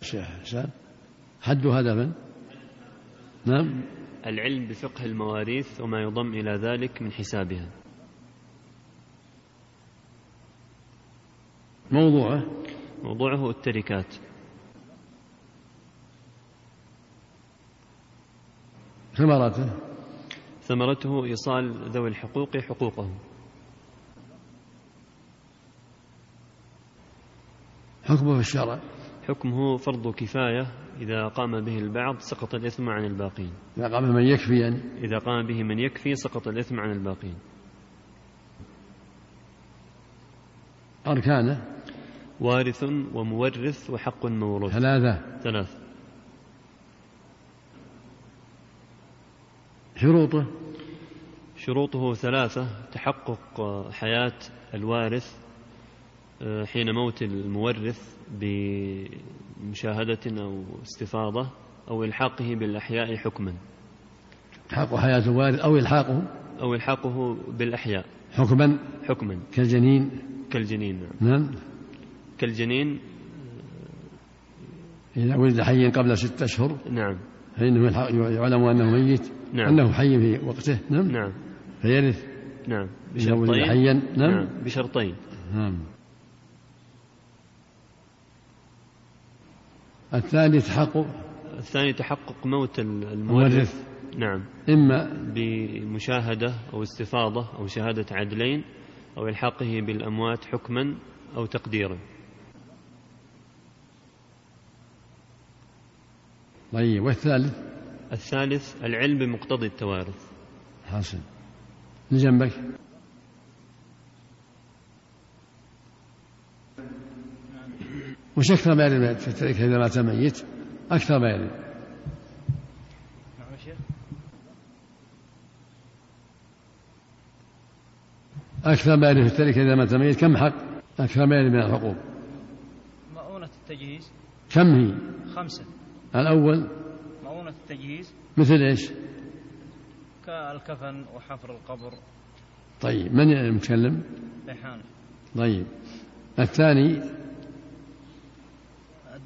شيخ حسان. حد هدفا نعم. العلم بفقه المواريث وما يضم إلى ذلك من حسابها. موضوعه؟ موضوعه التركات. ثمرته ثمرته إيصال ذوي الحقوق حقوقهم حكمه في الشرع. حكمه فرض كفاية إذا قام به البعض سقط الإثم عن الباقين. إذا قام من يكفي يعني. إذا قام به من يكفي سقط الإثم عن الباقين. أركانه. وارث ومورث وحق موروث ثلاثة. ثلاث. شروطه. شروطه ثلاثة. تحقق حياة الوارث حين موت المورث بمشاهدة أو استفاضة أو إلحاقه بالأحياء حكما. حق حياة الوارث أو إلحاقه؟ أو إلحاقه بالأحياء. حكما. حكما. كالجنين. كالجنين نعم. نعم. كالجنين إذا ولد حيا قبل ستة أشهر. نعم. فإنه يعلم أنه ميت. نعم. أنه حي في وقته. نعم. نعم. فيرث. نعم. بشرطين. حيا. نعم. نعم. بشرطين. نعم. الثالث حق الثاني تحقق موت المورث مورث نعم. إما بمشاهدة أو استفاضة أو شهادة عدلين أو إلحاقه بالأموات حكما أو تقديرا. طيب والثالث؟ الثالث العلم بمقتضي التوارث. حاصل من جنبك؟ وش أكثر ما التركة إذا مات ميت أكثر ما شيخ أكثر ما يرد في التركة إذا مات ميت كم حق؟ أكثر ما يرد من الحقوق. مؤونة التجهيز؟ كم هي؟ خمسة. الأول؟ مؤونة التجهيز؟ مثل إيش؟ كالكفن وحفر القبر. طيب من المتكلم ريحانة. طيب. الثاني؟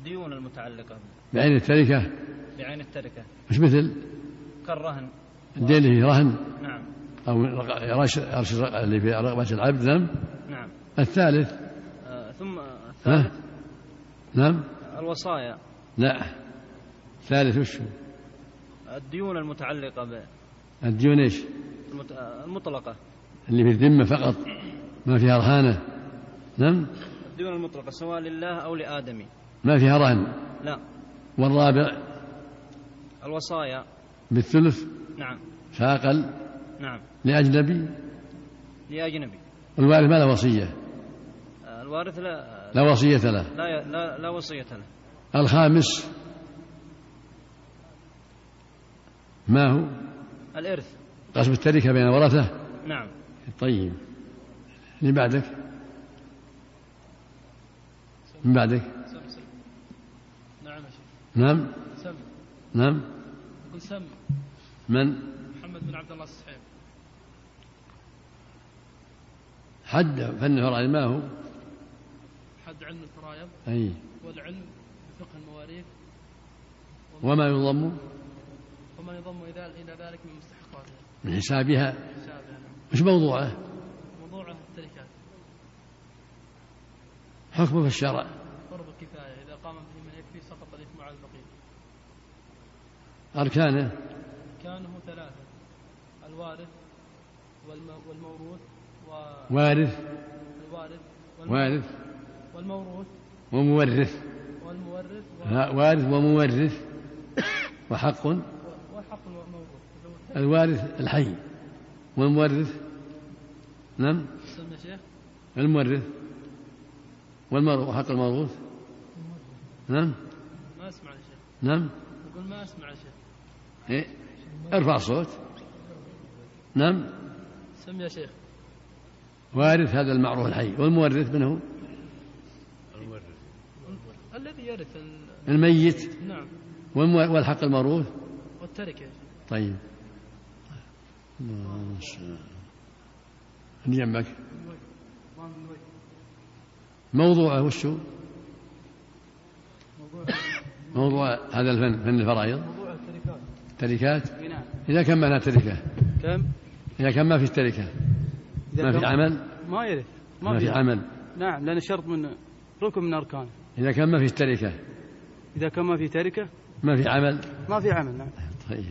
الديون المتعلقة بعين التركة؟ بعين التركة. مش مثل؟ كالرهن. الدين اللي رهن؟ نعم. أو رش رش اللي في رغبة العبد نعم؟ نعم. الثالث؟ آه ثم الثالث؟ نعم؟ الوصايا. لا. الثالث وش؟ الديون المتعلقة ب الديون إيش؟ المت... آه، المطلقة. اللي في الذمة فقط ما فيها رهانة. نعم؟ الديون المطلقة سواء لله أو لآدمي. ما فيها رهن؟ لا. والرابع؟ الوصايا. بالثلث؟ نعم. فأقل؟ نعم. لأجنبي؟ لأجنبي. والوارث ما له وصية؟ الوارث لا. لا وصية له. لا لا, لا وصية له. الخامس؟ ما هو؟ الإرث. قسم التركة بين ورثة؟ نعم. طيب. اللي بعدك؟ من بعدك سم سم نعم يا شيخ نعم. سم نعم. قل سم من؟ محمد بن عبد الله الصحيح. حد فن الفرائض ما هو؟ حد علم الفرائض. أي. والعلم بفقه المواريث. وما يضم؟ وما يضم إلى إلى ذلك من مستحقاتها من حسابها؟ حسابها نعم. وش موضوعه؟ موضوعه التركات. حكمه في الشرع. فرض الكفاية إذا قام به من يكفي سقط الإثم على البقية أركانه. كانه ثلاثة. الوارث والم... والموروث وارث. والوارث والم... وارث. والموروث ومورث. والمورث و... وارث ومورث. وحق. و- وحق الموروث الوارث الحي. والمورث. نعم. المورث. والمر وحق الموروث. نعم. ما أسمع يا شيخ. نعم. يقول ما أسمع يا شيخ. إيه؟ ارفع الصوت نعم. سم يا شيخ. وارث هذا المعروف الحي. والمورث من هو؟ الذي يرث ال... الميت. نعم. والحق الموروث والتركة. يا شيخ طيب. ما شاء الله. اللي جنبك موضوعه وش هو؟ موضوع موضوع هذا الفن فن الفرائض. تركات نعم. إذا كان ما لها تركة كم؟ إذا كان ما في تركة ما في عمل؟ ما يرث. ما في عمل. نعم لأن شرط من ركن من أركانه. إذا كان ما في تركة إذا كان ما في تركة ما في عمل؟ ما في عمل نعم. طيب.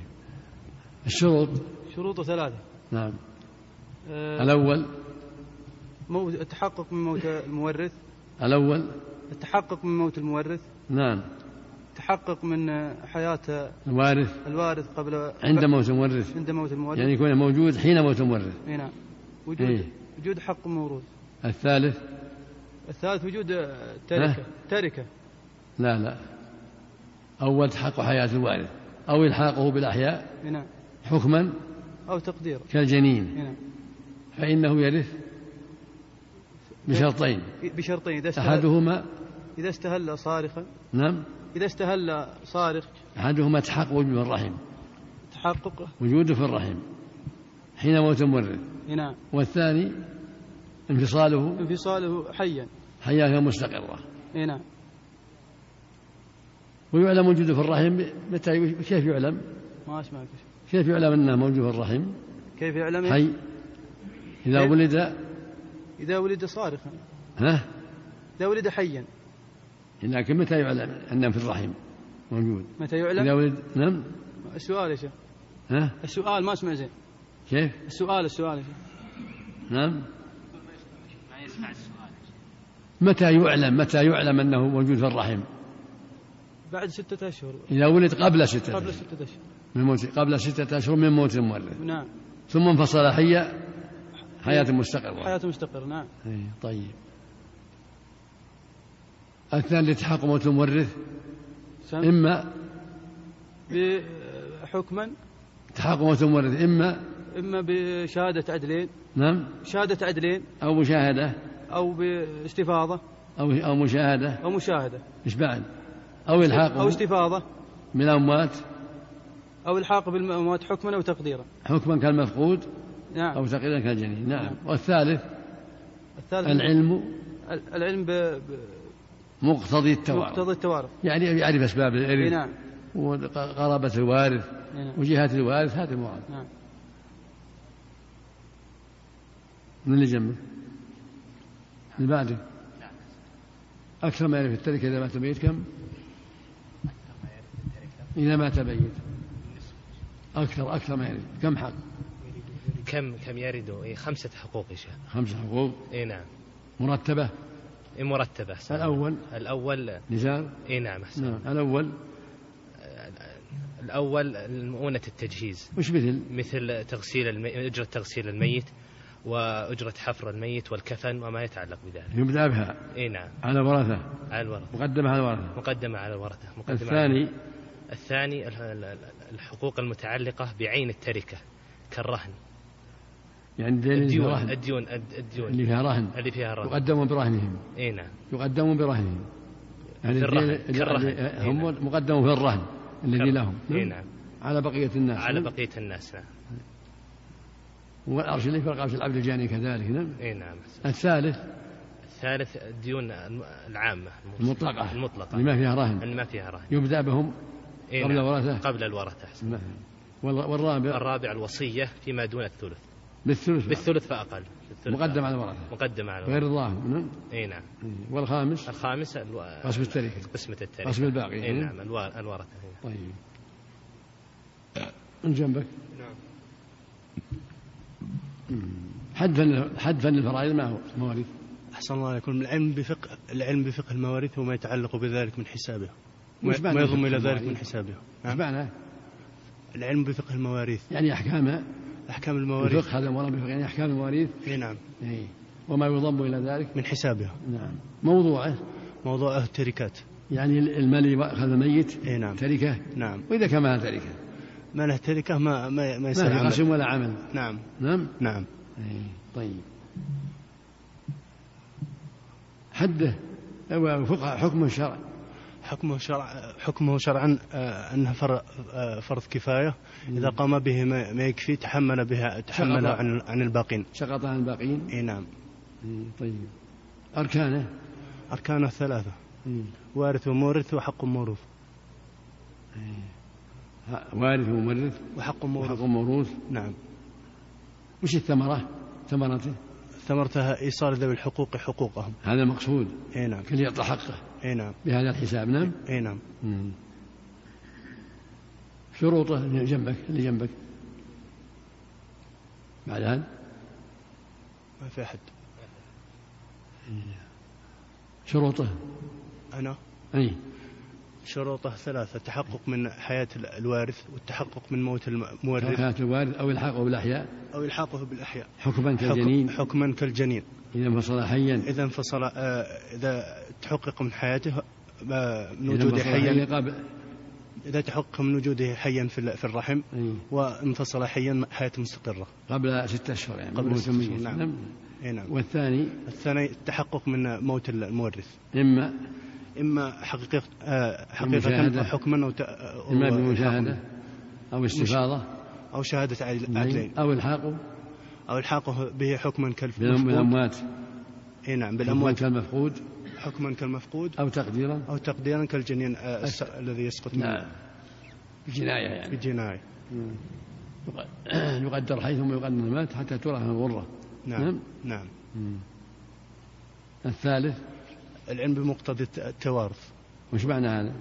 الشروط؟ شروطه ثلاثة. نعم. آه، الأول؟ موت التحقق من موت المورث. الأول؟ التحقق من موت المورث. نعم. التحقق من حياة الوارث. الوارث قبل عند موت المورث. عند موت المورث. يعني يكون موجود حين موت المورث. إي نعم. وجود إيه. وجود حق موروث الثالث. الثالث وجود تركة. تركة. لا لا. أول تحقق حياة الوارث. أو إلحاقه بالأحياء. نعم. حكما. أو تقدير. كالجنين. نعم. فإنه يرث بشرطين. بشرطين. إذا استهل أحدهما إذا استهل صارخا. نعم. إذا استهل صارخ أحدهما تحقق وجود الرحم. تحقق. وجوده في الرحم. حين موت المورث نعم والثاني انفصاله. انفصاله حيا. حياة مستقرة. نعم ويعلم وجوده في الرحم. متى كيف يعلم؟ ما اسمعك كيف. يعلم أنه موجود في الرحم؟ كيف يعلم؟ حي. إذا كيف؟ ولد. إذا ولد صارخا. ها؟ إذا ولد حيا. لكن متى يعلم أنه في الرحم موجود؟ متى إذا يعلم ولد نعم؟ السؤال يا شيخ. ها؟ السؤال ما اسمع زين. كيف؟ السؤال السؤال يا شيخ. نعم؟ متى يعلم متى يعلم أنه موجود في الرحم؟ بعد ستة أشهر. إذا ولد قبل ستة قبل ستة أشهر. من موت قبل ستة أشهر من موت المورث نعم. ثم انفصل حيا حياة مستقرة. حياة مستقر نعم. إيه، طيب. الثاني لتحقق موت المورث إما بحكما. موت المورث إما إما بشهادة عدلين. نعم. شهادة عدلين. أو مشاهدة. أو باستفاضة. أو أو مشاهدة. أو مشاهدة. إيش بعد؟ أو إلحاقه أو استفاضة. بالأموات أو إلحاق بالموت حكما أو تقديرا. حكما كالمفقود. نعم. أو تقريبا كالجنين. نعم. والثالث؟ الثالث. العلم. العلم ب- مقتضي التوارث. التوارث. يعني يعرف أسباب اي الإرث نعم. وقرابة الوارث نعم. وجهات الوارث هذه مراد نعم. من اللي جنبه؟ اللي بعده؟ أكثر ما يعرف التركة إذا مات ميت كم؟ إذا مات ميت. أكثر أكثر ما يعرف. كم حق؟ كم كم يرد؟ إيه خمسة حقوق يا شيخ. خمسة حقوق؟ اي نعم. مرتبة؟ مرتبة. الأول. الأول. نزار. إي نعم أحسن. نعم. الأول. الأول مؤونة التجهيز. وش مثل؟ مثل تغسيل المي... أجرة تغسيل الميت وأجرة حفر الميت والكفن وما يتعلق بذلك. يبدأ بها. إي نعم. على ورثة على الورثة. مقدمة على ورثة مقدمة على الورثة. مقدمة الثاني. على الثاني ال- ال- الحقوق المتعلقة بعين التركة كالرهن. يعني فيها الديون رهن الديون الد- الديون. اللي فيها رهن. اللي فيها رهن. يقدمون برهنهم. إي نعم. يقدمون برهنهم. يعني في الرهن، إيه هم نعم. مقدمون في الرهن الذي. لهم. إي نعم. على بقية الناس. على نعم. بقية الناس نعم. والعرش اللي فرق عرش العبد الجاني كذلك نعم. إي نعم. الثالث. الثالث الديون العامة المطلقة. المطلقة. اللي ما فيها رهن. اللي ما فيها رهن. يبدأ بهم قبل نعم. الورثة؟ قبل الورثة. والرابع. الرابع الوصية فيما دون الثلث. بالثلث بالثلث فأقل بالثلث مقدم فأقل. على الورثة مقدم على غير الورثة الله نعم. إي نعم. والخامس؟ الخامس ألو... قسم التركة قسمة التركة قسم الباقي إي نعم ألو... الورثة. طيب. من جنبك؟ نعم. حد فن حد فن الفرائض ما هو؟ مواريث. أحسن الله عليكم العلم بفقه العلم بفقه المواريث وما يتعلق بذلك من حسابها وش ما يضم إلى ذلك؟ من حسابها إيش معنى؟ العلم بفقه المواريث. يعني احكامها أحكام المواريث. الفقه هذا مراد بالفقه يعني أحكام المواريث. إي نعم. إيه. وما يضم إلى ذلك؟ من حسابها. نعم. موضوعه. موضوع التركات يعني المال اللي اخذ الميت إي نعم. تركة. نعم. وإذا كان ما تركة. ما له تركة ما ما, ما ما يصير عمل. قسم ولا عمل. نعم. نعم؟ نعم. إيه. طيب. حده هو فقه حكم الشرع حكمه شرع حكمه شرعا آه، أنها فر- آه، فرض كفاية. إذا قام به ما يكفي تحمل بها تحمل. عن عن الباقين. سقط عن الباقين؟ إي نعم. طيب. أركانه؟ أركانه ثلاثة. وارث ومورث وحق موروث وارث ومورث؟ وحق موروث وحق موروث نعم. وش الثمرة؟ ثمرته؟ ثمرتها إيصال ذوي الحقوق حقوقهم. هذا المقصود إي نعم. كل يعطى حقه. إي نعم. بهذا الحساب نعم؟ إي نعم. شروطه اللي جنبك اللي جنبك. بعد هذا؟ ما في أحد. شروطه؟ أنا؟ أي. شروطه ثلاثة التحقق من حياة الوارث والتحقق من موت المورث حياة الوارث أو الحاقه بالأحياء؟ أو إلحاقه بالأحياء. حكما حكم- كالجنين؟ حكما كالجنين. إذا انفصل حيا. إذا انفصل آه، إذا تحقق من حياته آه، من وجوده حيا. إذا تحقق من وجوده حيا في ال- في الرحم أي. وانفصل حيا حياة مستقرة. قبل ستة أشهر يعني قبل ستة أشهر، ميت. نعم. اي نعم. والثاني؟ الثاني التحقق من موت المورث. إما إما حقيقة آه، حقيقة حكما أو إما. بمشاهدة أو استفاضة أو شهادة عدل- عدلين. أو إلحاقه. أو الحاقه به حكما كالمفقود بالأموات. إي نعم بالأموات بالأموات. كالمفقود. حكما كالمفقود. أو تقديرا. أو تقديرا كالجنين آه، الس- الذي يسقط نعم. بجناية يعني. بالجناية يقدر حي ثم يقدر المات حتى ترى الغرة. نعم نعم. نعم. الثالث؟ العلم بمقتضى الت- التوارث. وش معنى هذا؟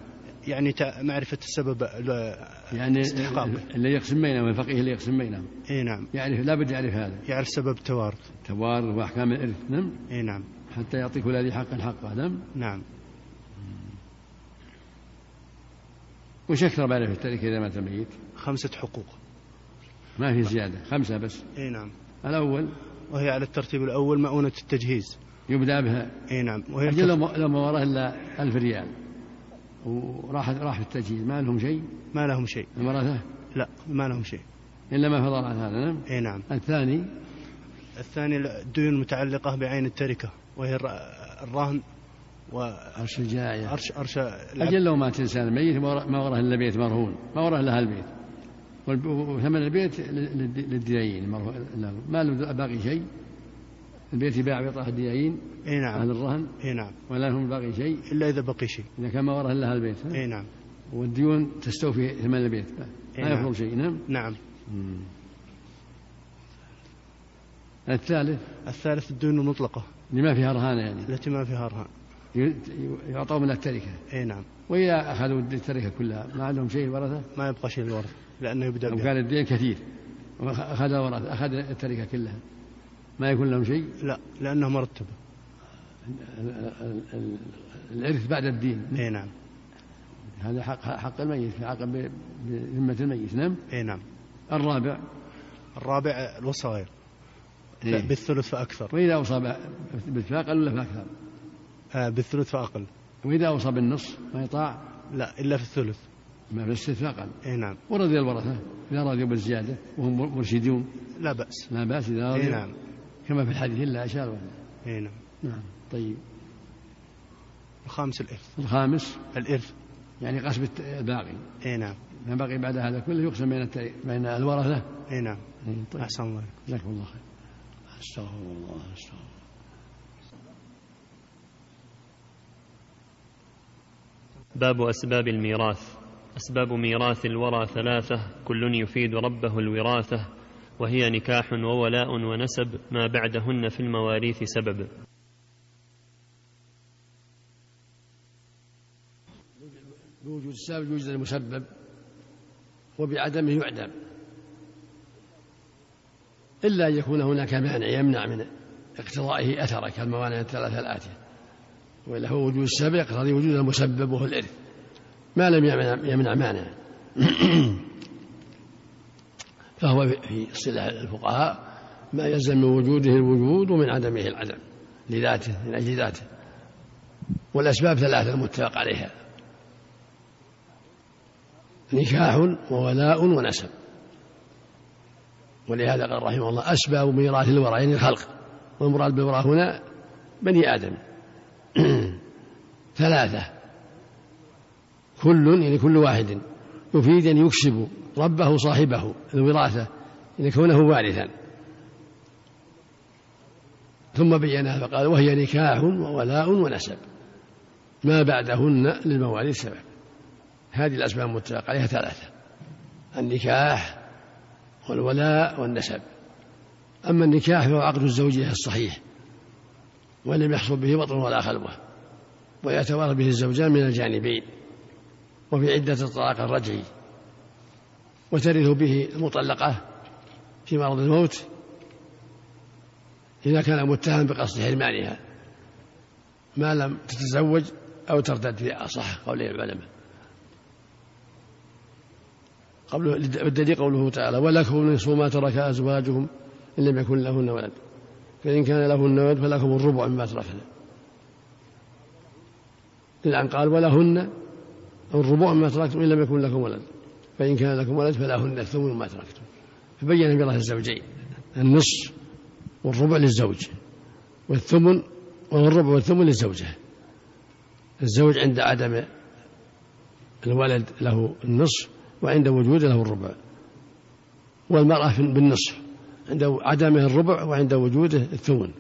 يعني معرفة السبب ال- يعني استحقاق. اللي يقسم بينهم الفقيه اللي يقسم بينهم. إي نعم. يعرف لابد يعرف هذا. يعرف سبب التوارث توارث وأحكام الإرث نعم؟ إي نعم. حتى يعطي كل ذي حق حقه نعم؟ نعم. وش أكثر ما في التركه إذا مات الميت؟ خمسة حقوق. ما في زيادة خمسة بس. إي نعم. الأول؟ وهي على الترتيب الأول مؤونة التجهيز. يبدأ بها. إي نعم. وهي لو. ما- وراه إلا ألف ريال. وراح راح في التجهيز. ما لهم شيء؟ ما لهم شيء. الورثه لا. ما لهم شيء. إلا ما فضل عن هذا نعم. إي نعم. الثاني؟ الثاني الديون المتعلقة بعين التركة وهي الر- الرهن عرش الجنايه وأرش أرش العبد. أجل لو مات إنسان ميت ما وراه- إلا بيت مرهون. ما وراه إلا هالبيت وثمن البيت للد- للديايين مرهون له. ما له باقي شيء. البيت يباع ويطرح الديايين؟ إي نعم. الرهن؟ إي نعم. ولا لهم باقي شيء؟ إلا إذا بقي شيء. إذا كان ما وراه إلا هالبيت ها؟ إي نعم. والديون تستوفي ثمن البيت. ما نعم. يفرق شيء نعم؟ نعم. الثالث؟ الثالث الديون المطلقة. اللي ما فيها رهانة يعني؟ التي ما فيها رهان. يعطوا من التركة. إي نعم. وإذا أخذوا التركة كلها ما عندهم شيء ورثة ما يبقى شيء الورث لأنه يبدأ لو بها. كان الدين كثير وأخذ الورثة أخذ التركة كلها. ما يكون لهم شيء؟ لا لأنه مرتبة ال- ال- ال- الإرث بعد الدين. إي نعم. هذا حق حق الميت في حق بذمة الميت. نعم؟ إي نعم. الرابع. الرابع الوصايا. إيه. بالثلث فأكثر. وإذا أوصى ب- بالفاق ولا فأكثر؟ آه بالثلث فأقل. وإذا أوصى بالنص ما يطاع؟ لا إلا في الثلث. ما في استثناء إي نعم. ورضي الورثة. إذا رضيوا بالزيادة وهم مرشدون. لا بأس. لا بأس إذا إي رضيوا نعم. كما في الحديث إلا أشار اي نعم. نعم طيب. الخامس الإرث. الخامس؟ الإرث. يعني قسم الباقي اي نعم. ما بقي بعد هذا كله يقسم بين بين الورثة. اي نعم. إيه، طيب. أحسن الله جزاكم الله خير. أستغفر الله أستغفر الله. باب أسباب الميراث. أسباب ميراث الورى ثلاثة. كل يفيد ربه الوراثة. وهي نكاح وولاء ونسب ما بعدهن في المواريث سبب. بوجود السبب يوجد المسبب وبعدمه يعدم. إلا أن يكون هناك مانع يمنع من اقتضائه أثره كالموانع الثلاثة الآتية. وإلا هو وجود السبب يقتضي وجود المسبب وهو الإرث. ما لم يمنع, يمنع مانع. فهو في اصطلاح الفقهاء ما يلزم من وجوده الوجود ومن عدمه العدم لذاته من أجل ذاته. والأسباب ثلاثة المتفق عليها. نكاح وولاء ونسب. ولهذا قال رحمه الله أسباب ميراث الورى يعني الخلق. والمراد بالورى هنا بني آدم. ثلاثة. كل يعني كل واحد. يفيد أن يكسب. ربه صاحبه الوراثة إن كونه وارثا. ثم بينها فقال وهي نكاح وولاء ونسب. ما بعدهن للمواليد سبب هذه الأسباب المتفق عليها ثلاثة النكاح والولاء والنسب. أما النكاح فهو عقد الزوجية الصحيح ولم يحصل به بطن ولا خلوة ويتوارث به الزوجان من الجانبين وفي عدة الطلاق الرجعي. وترث به المطلقة في مرض الموت إذا كان متهم بقصد حرمانها ما لم تتزوج أو ترتد في أصح قولي العلماء. قبله الدليل قوله تعالى ولكم نصف ما ترك أزواجهم إن لم يكن لهن ولد فإن كان لهن ولد فلكم الربع مما تركنا الآن قال ولهن الربع مما تركتم إن لم يكن لكم ولد. فإن كان لكم ولد فلهن الثمن ما تركتم. فبين ميراث الزوجين النصف والربع للزوج والثمن والربع والثمن للزوجة الزوج عند عدم الولد له النصف وعند وجوده له الربع. والمرأة بالنصف عند عدمه الربع وعند وجوده الثمن.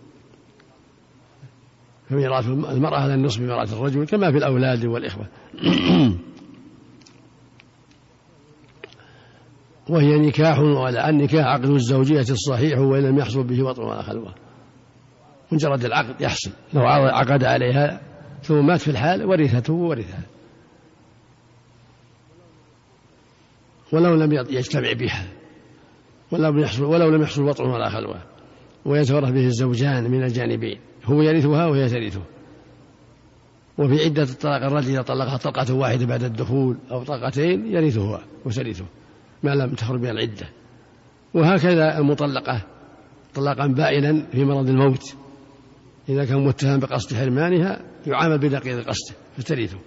فميراث المرأة على النصف ميراث الرجل كما في الأولاد والإخوة. وهي نكاح ولا النكاح عقد الزوجية الصحيح وإن لم يحصل به وطن ولا خلوة. مجرد العقد يحصل. لو عقد عليها ثم مات في الحال ورثته ورثها. ولو لم يجتمع بها. ولو يحصل ولو لم يحصل وطن ولا خلوة. ويتورث به الزوجان من الجانبين. هو يرثها وهي ترثه. وفي عدة الطلاق الرجل إذا طلقها طلقة واحدة بعد الدخول أو طلقتين يرثها وترثه. ما لم تخرج بها العدة. وهكذا المطلقة طلاقا بائنا في مرض الموت. إذا كان متهم بقصد حرمانها يعامل بنقيض قصده فترثه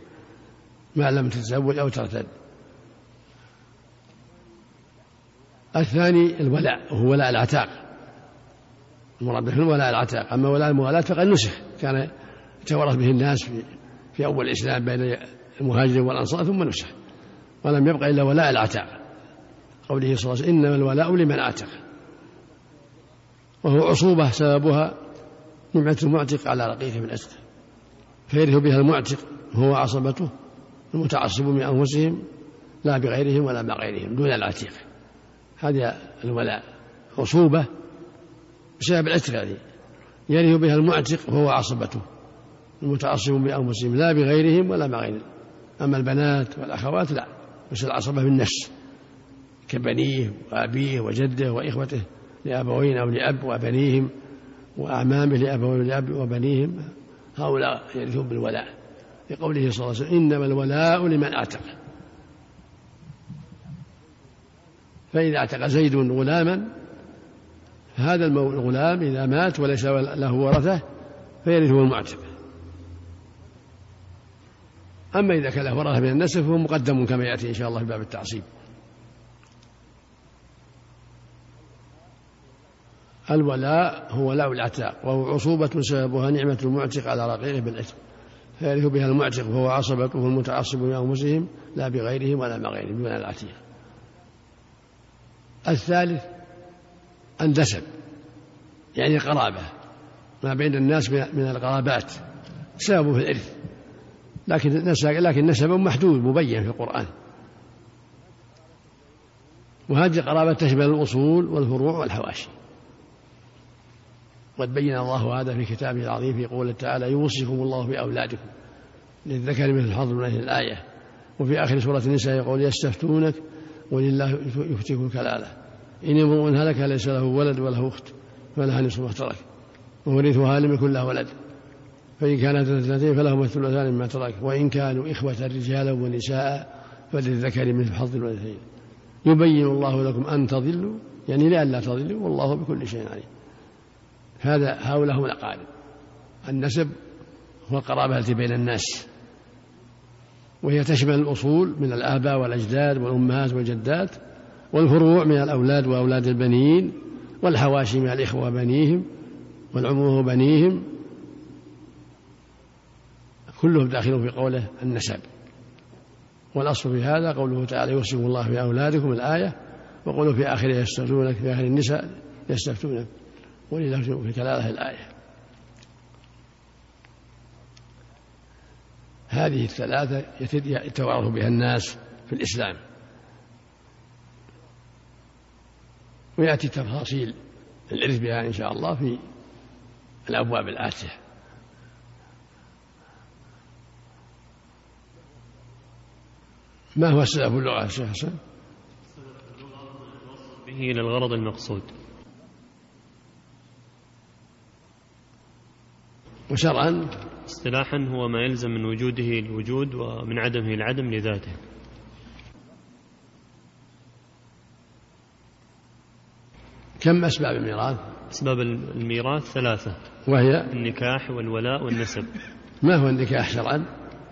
ما لم تتزوج أو ترتد. الثاني الولاء وهو ولاء العتاق. المراد به ولاء العتاق. أما ولاء الموالاة فقد نسخ. كان يتورث به الناس في في أول الإسلام بين المهاجرين والأنصار ثم نسخ. ولم يبق إلا ولاء العتاق. قوله صلى الله عليه وسلم إنما الولاء لمن عتق وهو عصوبة سببها نعمة المعتق على رقيقه من أجله فيرث بها المعتق هو عصبته المتعصب من أنفسهم لا بغيرهم ولا مع غيرهم دون العتيق. هذا الولاء. عصوبة بسبب العتق هذه يرث بها المعتق وهو عصبته المتعصب بأنفسهم لا بغيرهم ولا مع غيرهم. أما البنات والأخوات لا بس العصبة بالنفس كبنيه وأبيه وجده وإخوته لأبوين أو لأب وبنيهم وأعمامه لأبوين لأب وبنيهم. هؤلاء يرثون بالولاء. لقوله صلى الله عليه وسلم إنما الولاء لمن أعتق. فإذا أعتق زيد غلاما هذا الغلام إذا مات وليس له ورثة فيرثه المعتق. أما إذا كان له ورثة من النسب فهو مقدم كما يأتي إن شاء الله في باب التعصيب. الولاء هو ولاء العتاق وهو عصوبة سببها نعمة المعتق على رقيقه بالعتق فيرث بها المعتق وهو عصبته المتعصب بأنفسهم لا بغيرهم ولا مع غيرهم دون العتيق. الثالث النسب يعني قرابة ما بين الناس من القرابات سببه في الإرث. لكن لكن نسب محدود مبين في القرآن. وهذه القرابة تشمل الأصول والفروع والحواشي. قد بين الله هذا في كتابه العظيم في قوله تعالى يوصيكم الله بأولادكم للذكر مثل حظ من الآية. وفي آخر سورة النساء يقول يستفتونك ولله يفتيكم كلالة. إن امرؤ هلك ليس له ولد وله أخت فلها نصف ما ترك وورثها لم يكن له ولد. فإن كانت اثنتين فلهما الثلثان مما ترك وإن كانوا إخوة رجالا ونساء فللذكر مثل حظ الأنثيين. يبين الله لكم أن تضلوا يعني لئلا تضلوا والله بكل شيء عليم. هذا هؤلاء هم الأقارب. النسب هو القرابة التي بين الناس وهي تشمل الأصول من الآباء والأجداد والأمهات والجدات والفروع من الأولاد وأولاد البنين والحواشي من الإخوة وبنيهم والعموم وبنيهم. كلهم داخلون في قوله النسب. والأصل في هذا قوله تعالى يوصيكم الله في أولادكم الآية وقوله في آخره يستفتونك في آخر النساء يستفتونك. ولله في كلالة الآية. هذه الثلاثة يتوارث بها الناس في الإسلام. ويأتي تفاصيل الإرث بها إن شاء الله في الأبواب الآتية. ما هو السلف اللغة يا شيخ حسن؟ به للغرض المقصود. وشرعا اصطلاحا هو ما يلزم من وجوده الوجود ومن عدمه العدم لذاته. كم أسباب الميراث؟ أسباب الميراث ثلاثة. وهي؟ النكاح والولاء والنسب. ما هو النكاح شرعا؟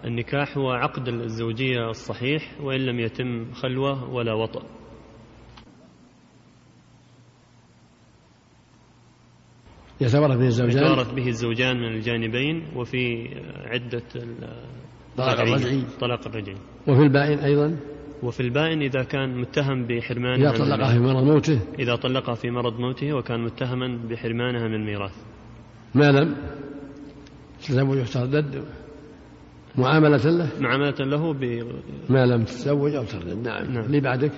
النكاح هو عقد الزوجية الصحيح وإن لم يتم خلوة ولا وطأ. يتورث به الزوجان. يتوارث به الزوجان من الجانبين وفي عدة طلاق الرجعي طلاق الرجعي وفي البائن أيضا. وفي البائن إذا كان متهم بحرمانها إذا طلقها في مرض موته. إذا طلقها في مرض موته وكان متهما بحرمانها من الميراث. ما لم تزوج وتردد معاملة له؟ معاملة له ب ما لم تتزوج أو تردد نعم, نعم. اللي بعدك؟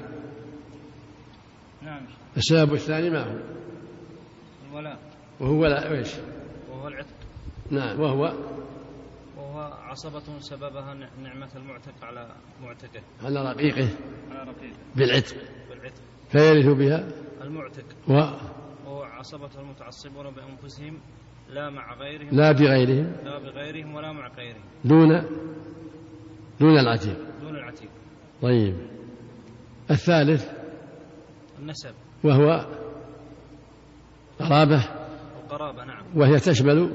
نعم. السبب الثاني ما هو؟ الولاء. وهو لا إيش؟ وهو العتق. نعم. وهو؟ وهو عصبة سببها نعمة المعتق على معتقه. على رقيقه. على رقيقه. بالعتق. بالعتق. فيرث بها؟ المعتق. و؟ وهو عصبة المتعصبون بأنفسهم لا مع غيرهم لا بغيرهم. لا بغيرهم ولا مع غيرهم. دون؟ دون العتيق. دون العتيق. طيب. الثالث؟ النسب. وهو؟ قرابة والقرابة نعم. وهي تشمل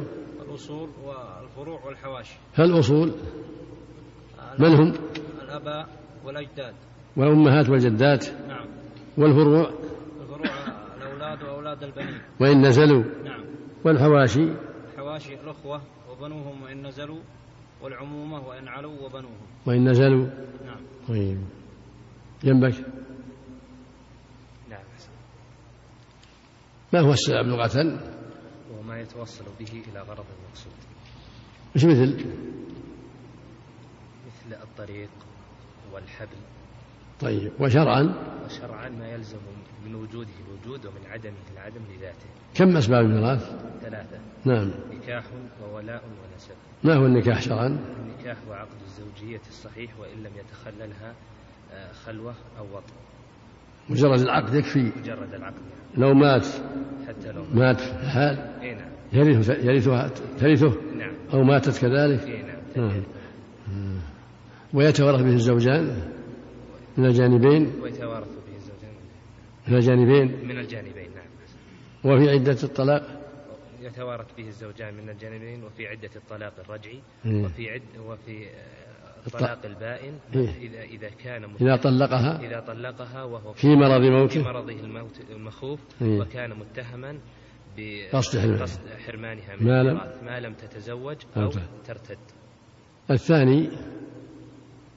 الأصول والفروع والحواشي. الأصول من هم؟ الآباء والأجداد. والأمهات والجدات؟ نعم. والفروع؟ الفروع الأولاد وأولاد البنين. وإن نزلوا؟ نعم. والحواشي؟ حواشي الأخوة وبنوهم وإن نزلوا والعمومة وإن علوا وبنوهم. وإن نزلوا؟ نعم. طيب. جنبك نعم ما هو السبب لغة؟ وما يتوصل به إلى غرض المقصود. مش مثل؟ مثل الطريق والحبل. طيب وشرعا؟ وشرعا ما يلزم من وجوده الوجود ومن عدمه العدم لذاته. كم أسباب الميراث؟ ثلاثة. نعم. نكاح وولاء ونسب. ما هو النكاح شرعا؟ النكاح هو عقد الزوجية الصحيح وإن لم يتخللها آه، خلوة أو وطء مجرد العقد يكفي. مجرد العقد. لو مات. حتى لو مات. في الحال. إي نعم. يرث يرثها ترثه. نعم. أو ماتت كذلك. إي نعم. نعم ويتورث به الزوجان من الجانبين. ويتوارث به الزوجان. من الجانبين. من الجانبين نعم. وفي عدة الطلاق. يتوارث به الزوجان من الجانبين وفي عدة الطلاق الرجعي إيه. وفي عد وفي الطلاق البائن إيه. إذا إذا كان إذا طلقها. إذا طلقها وهو في مرض في موته. مرضه الموت المخوف إيه. وكان متهما. بقصد حرمانها من ما لم- ما لم تتزوج أو ترتد. الثاني؟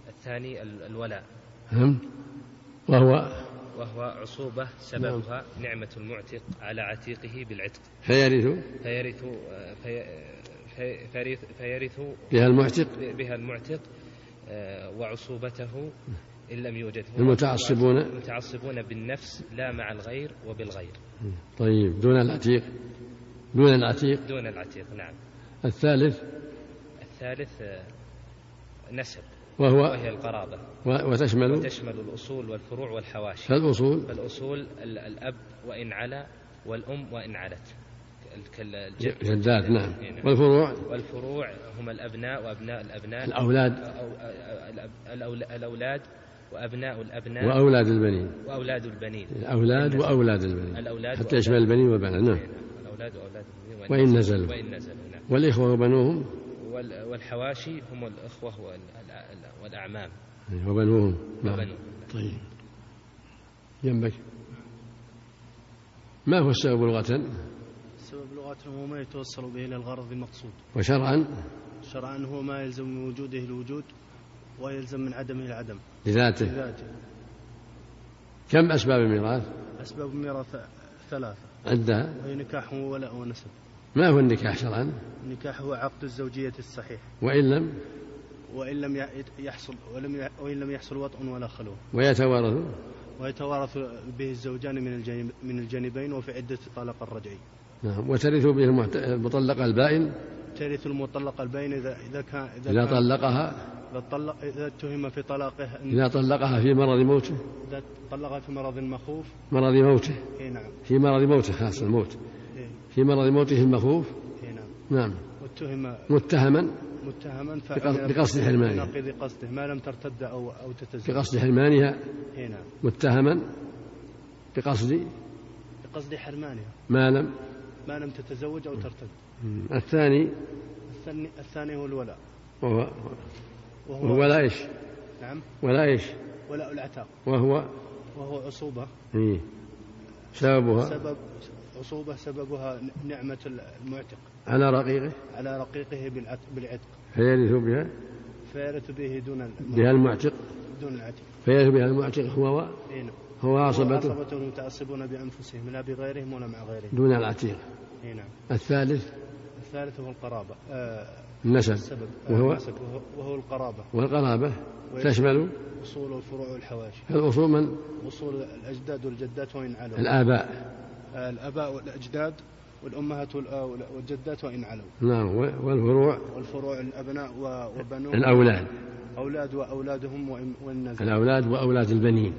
الثاني ال- الولاء. هم. وهو؟ وهو عصوبة سببها نعمة المعتق على عتيقه بالعتق. فيرث؟ فيرث في في- فيرث, بها المعتق. بها المعتق. وعصوبته إن لم يوجد المتعصبون. المتعصبون بالنفس لا مع الغير وبالغير. طيب دون العتيق. دون العتيق. دون العتيق نعم. الثالث. الثالث آه، نسب. وهو وهي القرابة. وتشمل. تشمل الأصول والفروع والحواشي. الأصول الأصول ال- الأب وإن علا والأم وإن علت. ال- كالجد جدات نعم. إيه نعم. والفروع؟ والفروع هم الأبناء وأبناء الأبناء. الأولاد. أو الأولاد وأبناء الأبناء. وأولاد البنين. وأولاد البنين. الأولاد وأولاد البنين. الأولاد حتى يشمل البنين والبنات نعم. الأولاد وأولاد البنين. وإن نزلوا. وإن نزلوا نعم. والإخوة وبنوهم؟ وال- والحواشي هم الأخوة وال- ال- والأعمام. وبنوهم. نعم. طيب. جنبك. ما هو السبب لغة سبب لغة هو ما يتوصل به إلى الغرض المقصود. وشرعا؟ شرعا هو ما يلزم من وجوده الوجود ويلزم من عدمه العدم. لذاته. لذاته. كم أسباب الميراث؟ أسباب الميراث ثلاثة. عدها وهي نكاح وولاء ونسب. ما هو النكاح شرعا؟ النكاح هو عقد الزوجية الصحيح. وإن لم؟ وإن لم يحصل ولم وإن لم يحصل وطء ولا خلوة. ويتوارث؟ ويتوارث به الزوجان من من الجانبين وفي عدة الطلاق الرجعي. نعم. وترث به المطلقة البائن؟ ترث المطلقة البين إذا إذا كان إذا, إذا كان طلقها؟ إذا, طلق إذا اتهم في طلاقه إذا طلقها في مرض موته. إذا طلقها في مرض مخوف. مرض موته. إي نعم. في مرض موته خاص الموت. إيه في مرض موته المخوف؟ إي نعم. نعم. واتهم متهما؟ متهما بقصد- حرمانها. بنقيض قصده. ما لم ترتد أو أو تتزوج. بقصد حرمانها؟ إي نعم. متهما؟ بقصد؟ بقصد حرمانها. ما لم؟ ما لم تتزوج أو ترتد. الثاني؟ الثاني الثاني هو الولاء. وهو وهو وهو لا إيش؟ نعم. ولا إيش؟ ولاء العتاق. وهو وهو عصوبة. إيه. سببها؟ سبب عصوبة سببها نعمة المعتق. على رقيقه؟ على رقيقه بالعت- بالعتق. فيرث بها؟ فيرث به دون بها المعتق؟ دون العتق. فيرث بها المعتق هو و- إي نعم. هو عصبته عصبته المتعصبون بأنفسهم لا بغيرهم ولا مع غيرهم. دون العتيق. نعم. الثالث؟ الثالث هو القرابة. آه النسب. السبب. آه وهو؟ النسب. وهو, القرابة. والقرابة؟ تشمل؟ أصول والفروع والحواشي. الأصول من؟ أصول الأجداد والجدات وإن علوا. الآباء. آه الآباء والأجداد والأمهات والآ- والجدات وإن علوا. نعم. والفروع؟ والفروع الأبناء و- وبنون الأولاد. أولاد وأولادهم وإن- الأولاد وأولاد البنين.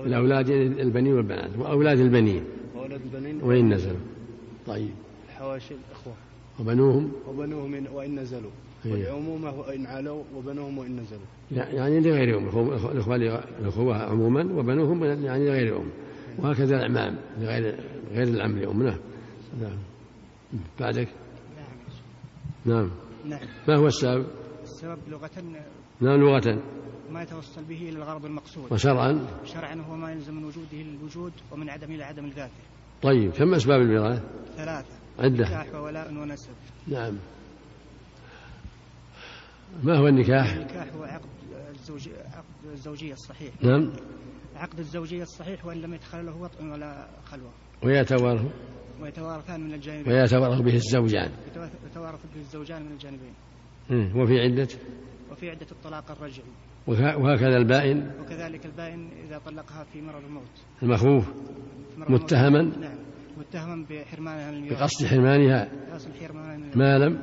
الأولاد البنين والبنات وأولاد البنين. وأولاد البنين؟ وإن نزلوا. طيب. الحواشي الإخوة. وبنوهم؟ وبنوهم إن- وإن نزلوا. إيه. والعمومة وإن علوا وبنوهم وإن نزلوا. يعني لغير أم الأخوة- الأخوة الأخوة عموما وبنوهم يعني لغير أم وهكذا الأعمام لغير غير العم لأم نعم. نعم. بعدك؟ نعم. نعم. ما هو السبب؟ السبب لغة نعم لغة. ما يتوصل به إلى الغرض المقصود. وشرعا؟ شرعا هو ما يلزم من وجوده الوجود ومن عدمه إلى عدم الذات طيب كم أسباب الميراث؟ ثلاثة. عدة. نكاح وولاء ونسب. نعم. ما هو النكاح؟ النكاح هو عقد الزوجية عقد الزوجية الصحيح. نعم. عقد الزوجية الصحيح وإن لم يتخلل له وطء ولا خلوة. ويتوارث؟ ويتوارثان من الجانبين. ويتوارث به الزوجان. يتوارث به الزوجان من الجانبين. وفي عدة؟ وفي عدة الطلاق الرجعي. وه- وهكذا البائن؟ وكذلك البائن إذا طلقها في مرض الموت. المخوف. متهما؟ نعم. متهما بحرمانها من الميراث بقصد حرمانها. قصد حرمانها ما لم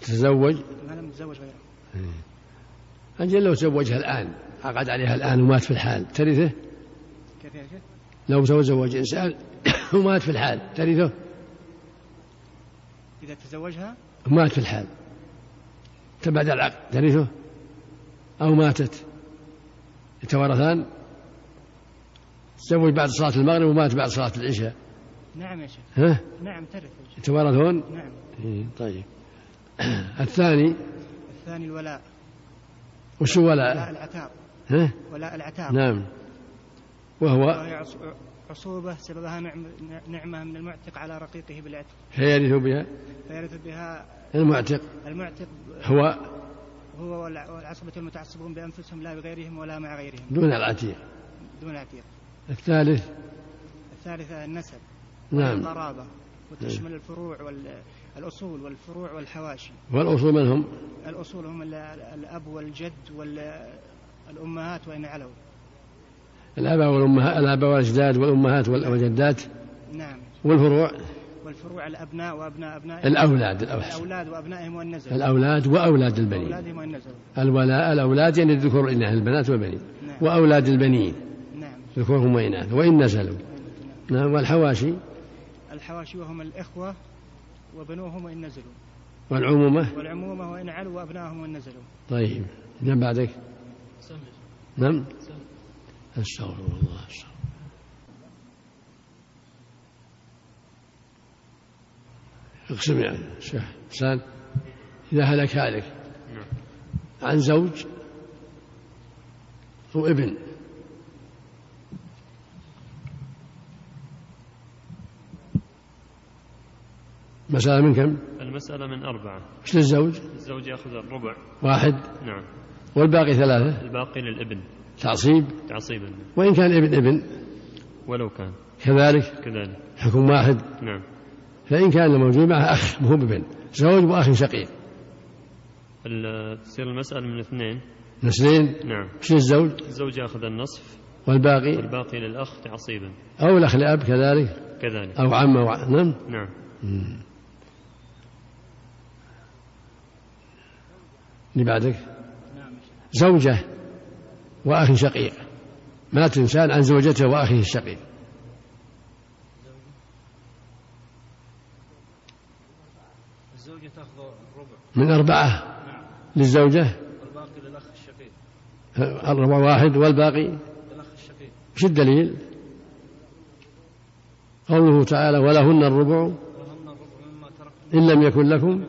تتزوج؟ ما لم تتزوج غيره. أجل لو تزوجها الآن عقد عليها الآن ومات في الحال ترثه؟ كيف يا شيخ؟ لو تزوج إنسان ومات في الحال ترثه؟ إذا تزوجها؟ ومات في الحال. تبعد العقد ترثه أو ماتت. يتوارثان؟ تزوج بعد صلاة المغرب ومات بعد صلاة العشاء. نعم يا شيخ. ها؟ نعم ترث. يتوارثون؟ نعم. إيه، طيب. الثاني؟ الثاني الولاء. وش هو ولاء؟ العتاق ها؟ ولاء العتاق نعم. وهو؟ عصوبة سببها نعم نعمة من المعتق على رقيقه بالعتق. فيرث بها؟ فيرث بها المعتق. المعتق هو هو والع- والعصبة المتعصبون بأنفسهم لا بغيرهم ولا مع غيرهم. دون العتيق. دون عتيق الثالث؟ الثالثة النسب نعم. القرابة وتشمل الفروع والأصول والفروع والحواشي. والأصول من هم؟ الأصول هم ال- الأب والجد والأمهات وإن علوا. الآباء والأمهات الآباء والأجداد والأمهات وال- والجدات؟ نعم. والفروع؟ والفروع الأبناء وأبناء أبنائهم. الأولاد الأولاد. وأبنائهم وإن نزلوا الأولاد وأولاد البنين. الولاء الأولاد يعني الذكور إناث البنات والبنين. نعم. وأولاد البنين. نعم. ذكورهم وإناث وإن نزلوا؟ نعم. والحواشي؟ الحواشي وهم الإخوة وبنوهم وإن نزلوا. والعمومة؟ والعمومة وإن علوا وأبنائهم وإن نزلوا. طيب. نعم بعدك. سمع. نعم. سمع. أستغفر الله أستغفر اقسم يا شيخ حسان إذا هلك هالك. نعم. عن زوج وابن مسألة من كم؟ المسألة من أربعة. إيش للزوج؟ الزوج يأخذ الربع. واحد. نعم. والباقي ثلاثة؟ الباقي للابن. تعصيب؟ تعصيبا. وإن كان ابن ابن؟ ولو كان. كذلك؟ كذلك. حكم واحد. نعم. فإن كان موجود معه أخ مو بابن زوج وأخ شقيق. تصير المسألة من اثنين. من اثنين؟ نعم. وش الزوج؟ الزوج يأخذ النصف. والباقي؟ والباقي للأخ تعصيبا. أو الأخ لأب كذلك. كذلك. أو عم أو نعم. نعم. اللي بعدك؟ زوجة وأخ شقيق. مات إنسان عن زوجته وأخيه الشقيق الزوجة تأخذ الربع من أربعة للزوجة. والباقي للأخ الشقيق الربع واحد والباقي. للأخ الشقيق وش الدليل؟ قوله تعالى ولهن الربع إن لم يكن لكم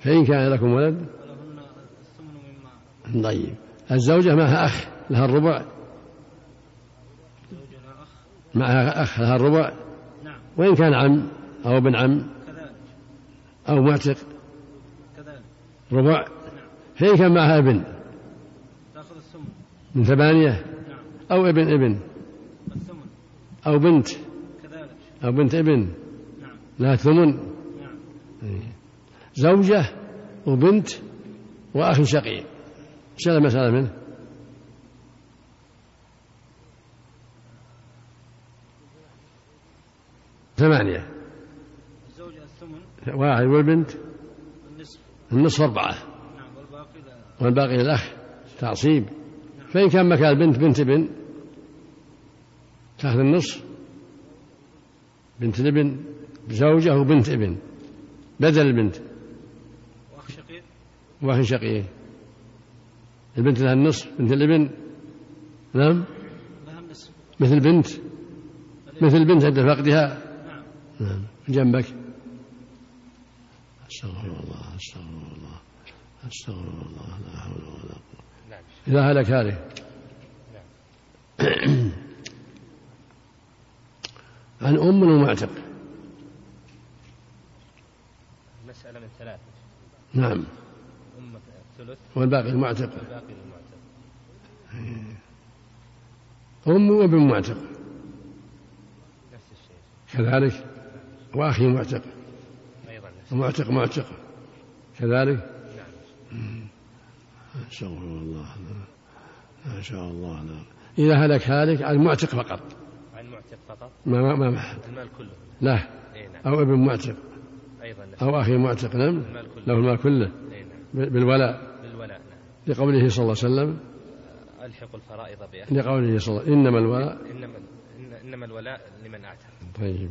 فإن كان لكم ولد طيب. الزوجة معها أخ لها الربع. معها أخ لها الربع. نعم. وإن كان عم أو ابن عم أو معتق. ربع. كان معها ابن. تأخذ الثمن من ثمانية؟ نعم. أو ابن ابن. الثمن أو بنت. كذلك. أو بنت ابن. نعم. لها ثمن. نعم. زوجة وبنت وأخ شقيق. إيش المسألة منه؟ ثمانية. الزوجة الثمن واحد والبنت. النصف أربعة. والباقي للأخ تعصيب. فإن كان مكان البنت بنت ابن تأخذ النصف. بنت الابن زوجة وبنت ابن. بدل البنت. وأخ شقيق؟ وأخ شقيق. البنت لها النصف بنت الابن. نعم؟ لها النصف. مثل بنت. مثل بنت عند فقدها. نعم. نعم. جنبك. أستغفر الله أستغفر الله أستغفر الله لا حول ولا قوة. نعم. إذا هلك هذه. عن أم ومعتق المسألة من ثلاثة. نعم. أم ثلث والباقي المعتق. والباقي للمعتق أم وابن معتق. نفس الشيء. كذلك. وأخي معتق أيضا نفس ومعتق معتق. كذلك؟ نعم استغفر الله ما شاء الله. لا. إذا هلك هالك عن معتق فقط. عن معتق فقط؟ ما ما, ما. المال كله. له إي نعم. أو ابن معتق. أيضا أو أخي معتق نعم. المال كله. له المال كله. نعم. بالولاء. بالولاء نعم. لقوله صلى الله عليه وسلم ألحق الفرائض بأهل لقوله صلى الله عليه وسلم إنما الولاء. إنما إن- إنما الولاء لمن أعتق. طيب.